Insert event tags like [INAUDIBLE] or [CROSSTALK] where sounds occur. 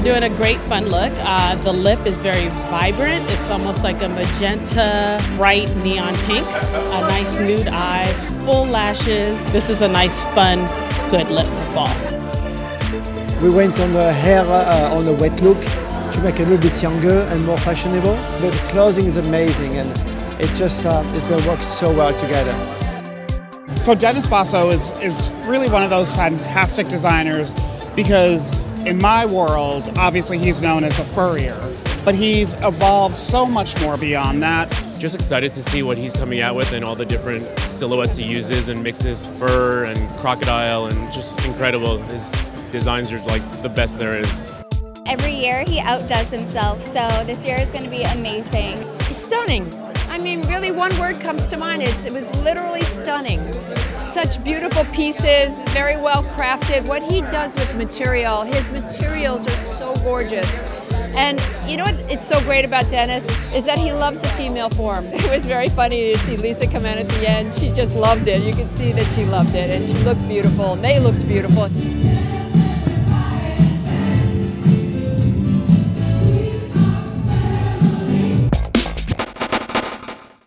doing a great fun look. Uh, the lip is very vibrant. It's almost like a magenta, bright neon pink. A nice nude eye, full lashes. This is a nice, fun, good lip for fall. We went on the hair uh, on a wet look to make it a little bit younger and more fashionable. But the clothing is amazing and it just uh, it's going to work so well together. So Dennis Basso is, is really one of those fantastic designers because in my world, obviously he's known as a furrier, but he's evolved so much more beyond that. Just excited to see what he's coming out with and all the different silhouettes he uses and mixes fur and crocodile and just incredible. His designs are like the best there is. Every year he outdoes himself, so this year is going to be amazing. Stunning. I mean, really, one word comes to mind. It's, it was literally stunning. Such beautiful pieces, very well crafted. What he does with material, his materials are so gorgeous. And you know what is so great about Dennis is that he loves the female form. [LAUGHS] It was very funny to see Lisa come in at the end. She just loved it. You could see that she loved it, and she looked beautiful, and they looked beautiful.